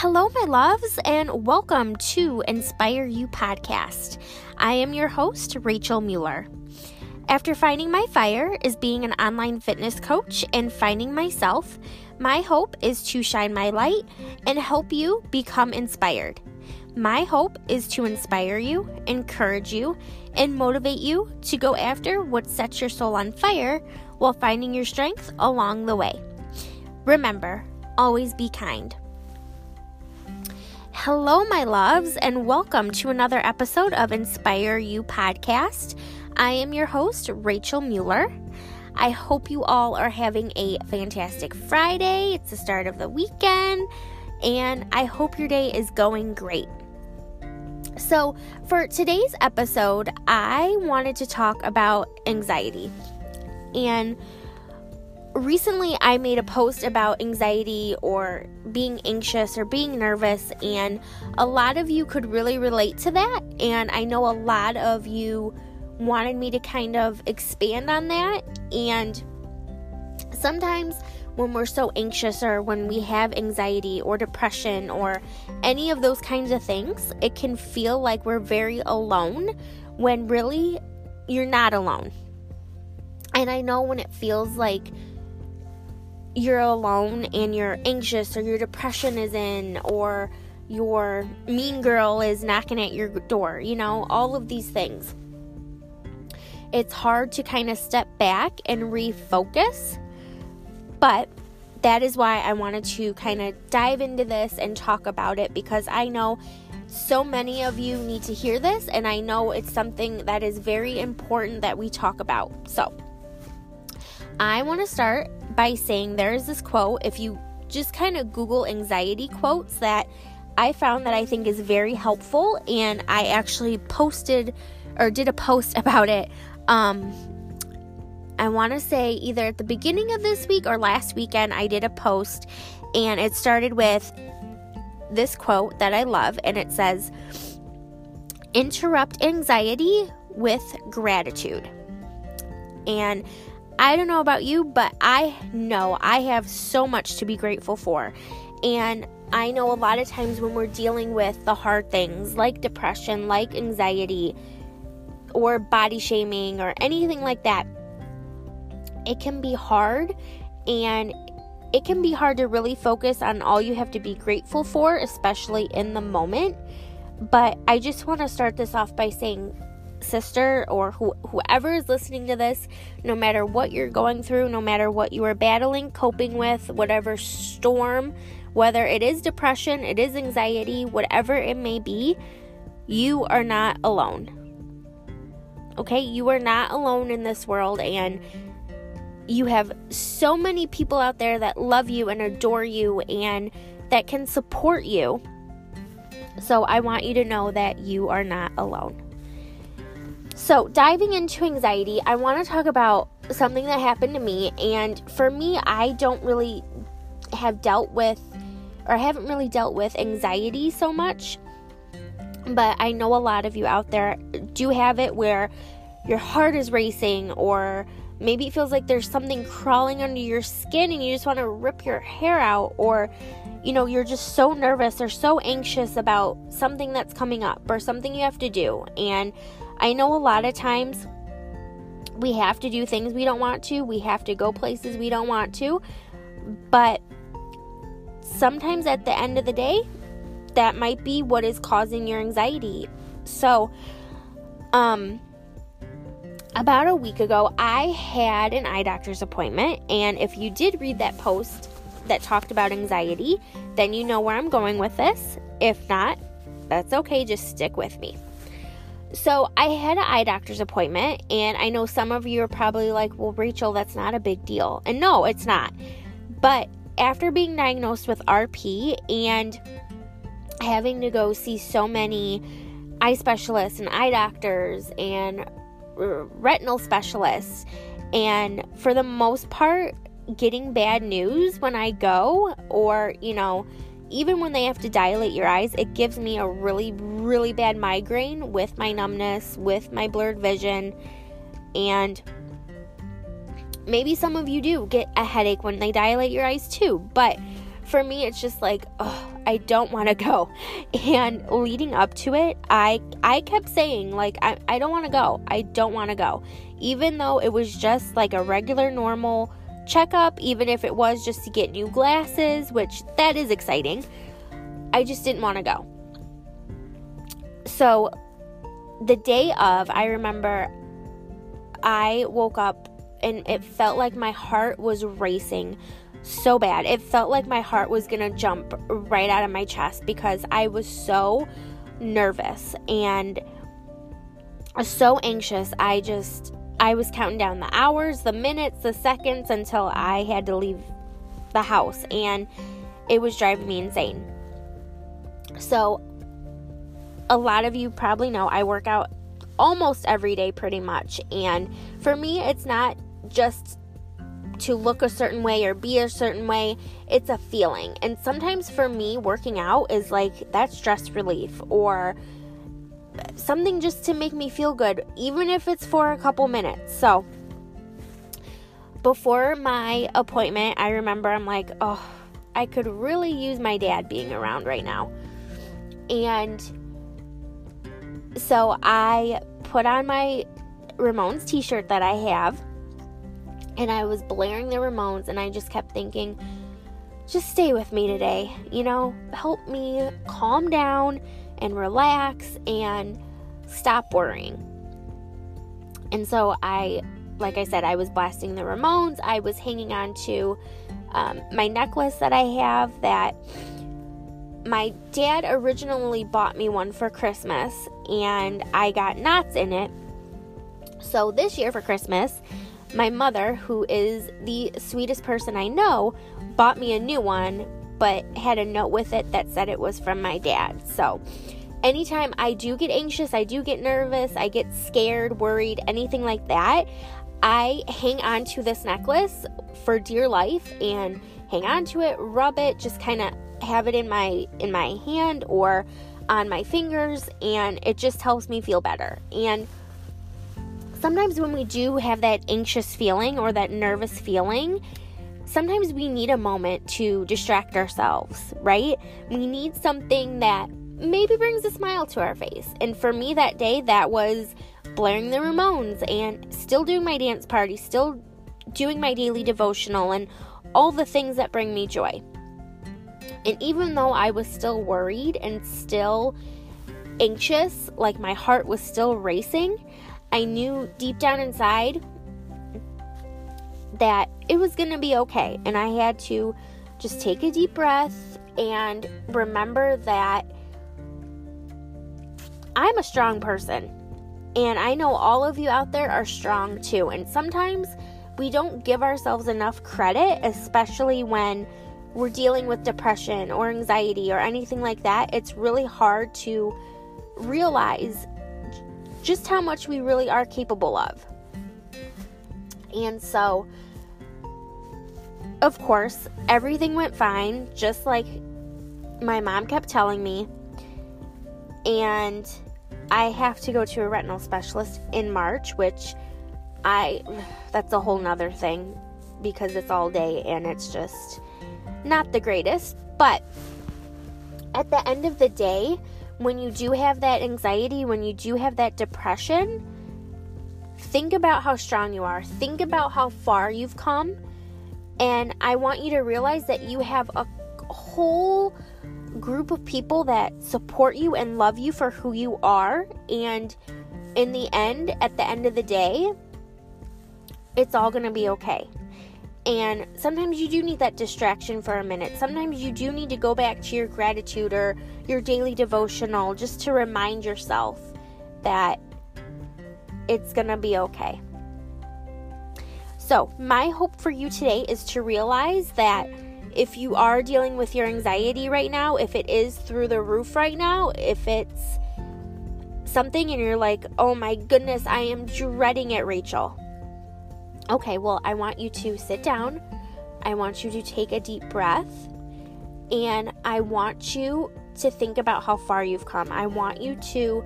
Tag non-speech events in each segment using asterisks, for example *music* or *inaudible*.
Hello, my loves, and welcome to Inspire You Podcast. I am your host, Rachel Mueller. After finding my fire is being an online fitness coach and finding myself, my hope is to shine my light and help you become inspired. My hope is to inspire you, encourage you, and motivate you to go after what sets your soul on fire while finding your strength along the way. Remember, always be kind. Hello, my loves, and welcome to another episode of Inspire You Podcast. I am your host, Rachel Mueller. I hope you all are having a fantastic Friday. It's the start of the weekend, and I hope your day is going great. So, for today's episode, I wanted to talk about anxiety. And recently I made a post about anxiety or being anxious or being nervous, and a lot of you could really relate to that. And I know a lot of you wanted me to kind of expand on that. And sometimes when we're so anxious or when we have anxiety or depression or any of those kinds of things, it can feel like we're very alone when really you're not alone. And I know when it feels like you're alone and you're anxious or your depression is in or your mean girl is knocking at your door, you know, all of these things. It's hard to kind of step back and refocus, but that is why I wanted to kind of dive into this and talk about it because I know so many of you need to hear this, and I know it's something that is very important that we talk about. So, I want to start by saying there is this quote. If you just kind of Google anxiety quotes that I found that I think is very helpful, and I actually posted or did a post *laughs* about it. Um, I want to say either at the beginning of this week or last weekend, I did a post, and it started with this quote that I love, and it says, Interrupt anxiety with gratitude. And I don't know about you, but I know I have so much to be grateful for. And I know a lot of times when we're dealing with the hard things like depression, like anxiety, or body shaming, or anything like that, it can be hard and it can be hard to really focus on all you have to be grateful for, especially in the moment. But I just want to start this off by saying sister or whoever is listening to this, no matter what you're going through, no matter what you are battling, coping with, whatever storm, whether it is depression, it is anxiety, whatever it may be, you are not alone. Okay? You are not alone in this world, and you have so many people out there that love you and adore you and that can support you. So I want you to know that you are not alone. So, diving into anxiety, I want to talk about something that happened to me. And for me, I don't really have dealt with, or I haven't really dealt with anxiety so much. But I know a lot of you out there do have it where your heart is racing, or maybe it feels like there's something crawling under your skin and you just want to rip your hair out, or you know, you're just so nervous or so anxious about something that's coming up or something you have to do. And I know a lot of times we have to do things we don't want to, we have to go places we don't want to, but sometimes at the end of the day, that might be what is causing your anxiety. So, um, about a week ago, I had an eye doctor's appointment, and if you did read that post that talked about anxiety, then you know where I'm going with this. If not, that's okay, just stick with me. So I had an eye doctor's appointment, and I know some of you are probably like, well, Rachel, that's not a big deal. And no, it's not. But after being diagnosed with RP and having to go see so many eye specialists and eye doctors and retinal specialists, and for the most part, getting bad news when I go, or, you know, even when they have to dilate your eyes, it gives me a really, really bad migraine with my numbness, with my blurred vision, and maybe some of you do get a headache when they dilate your eyes too. But for me, it's just like, oh, I don't want to go. *laughs* And leading up to it, I I kept saying like, I, I don't want to go. I don't want to go, even though it was just like a regular normal checkup, even if it was just to get new glasses, which that is exciting. I just didn't want to go. So the day of, I remember I woke up and it felt like my heart was racing so bad. It felt like my heart was going to jump right out of my chest because I was so nervous and so anxious. I just I was counting down the hours, the minutes, the seconds until I had to leave the house and it was driving me insane. So a lot of you probably know I work out almost every day pretty much and for me it's not just to look a certain way or be a certain way. It's a feeling. And sometimes for me, working out is like that stress relief or something just to make me feel good, even if it's for a couple minutes. So, before my appointment, I remember I'm like, oh, I could really use my dad being around right now. And so I put on my Ramones t shirt that I have and I was blaring the Ramones, and I just kept thinking, just stay with me today. You know, help me calm down and relax and stop worrying. And so I, like I said, I was blasting the Ramones. I was hanging on to um, my necklace that I have that my dad originally bought me one for Christmas, and I got knots in it. So this year for Christmas, my mother, who is the sweetest person I know, bought me a new one, but had a note with it that said it was from my dad. So, anytime I do get anxious, I do get nervous, I get scared, worried, anything like that, I hang on to this necklace for dear life and hang on to it, rub it, just kind of have it in my in my hand or on my fingers and it just helps me feel better. And sometimes when we do have that anxious feeling or that nervous feeling, sometimes we need a moment to distract ourselves, right? We need something that maybe brings a smile to our face. And for me that day, that was blaring the Ramones and still doing my dance party, still doing my daily devotional, and all the things that bring me joy. And even though I was still worried and still anxious, like my heart was still racing, I knew deep down inside that it was going to be okay. And I had to just take a deep breath and remember that I'm a strong person. And I know all of you out there are strong too. And sometimes we don't give ourselves enough credit, especially when we're dealing with depression or anxiety or anything like that. It's really hard to realize just how much we really are capable of. And so, of course, everything went fine, just like my mom kept telling me. And I have to go to a retinal specialist in March, which I, that's a whole nother thing because it's all day and it's just not the greatest. But at the end of the day, when you do have that anxiety, when you do have that depression, think about how strong you are. Think about how far you've come. And I want you to realize that you have a whole group of people that support you and love you for who you are. And in the end, at the end of the day, it's all going to be okay. And sometimes you do need that distraction for a minute. Sometimes you do need to go back to your gratitude or your daily devotional just to remind yourself that it's going to be okay. So, my hope for you today is to realize that if you are dealing with your anxiety right now, if it is through the roof right now, if it's something and you're like, oh my goodness, I am dreading it, Rachel Okay, well, I want you to sit down. I want you to take a deep breath. And I want you to think about how far you've come. I want you to,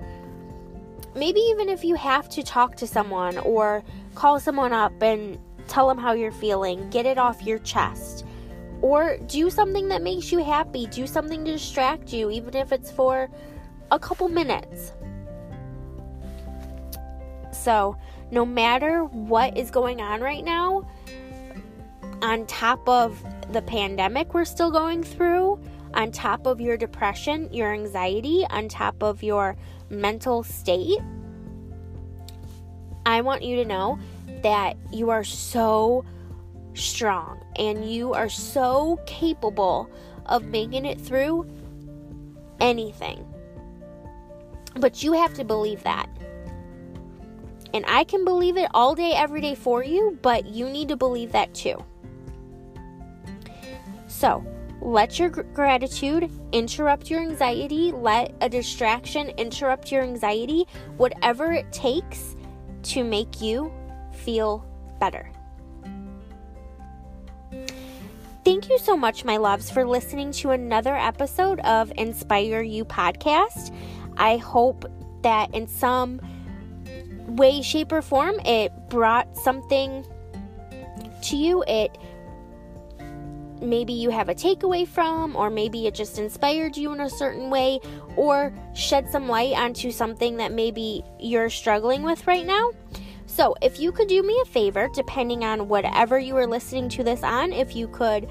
maybe even if you have to talk to someone or call someone up and tell them how you're feeling, get it off your chest. Or do something that makes you happy. Do something to distract you, even if it's for a couple minutes. So, no matter what is going on right now, on top of the pandemic we're still going through, on top of your depression, your anxiety, on top of your mental state, I want you to know that you are so strong and you are so capable of making it through anything. But you have to believe that. And I can believe it all day, every day for you, but you need to believe that too. So, let your gr- gratitude interrupt your anxiety. Let a distraction interrupt your anxiety. Whatever it takes to make you feel better. Thank you so much, my loves, for listening to another episode of Inspire You podcast. I hope that in some way, shape, or form it brought something to you. It maybe you have a takeaway from, or maybe it just inspired you in a certain way, or shed some light onto something that maybe you're struggling with right now. So, if you could do me a favor, depending on whatever you are listening to this on, if you could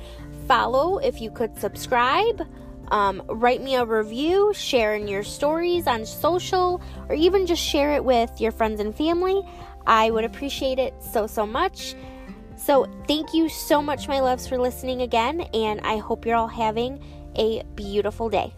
follow, if you could subscribe, um, write me a review, share in your stories on social, or even just share it with your friends and family, I would appreciate it so, so much. So, thank you so much, my loves, for listening again, and I hope you're all having a beautiful day.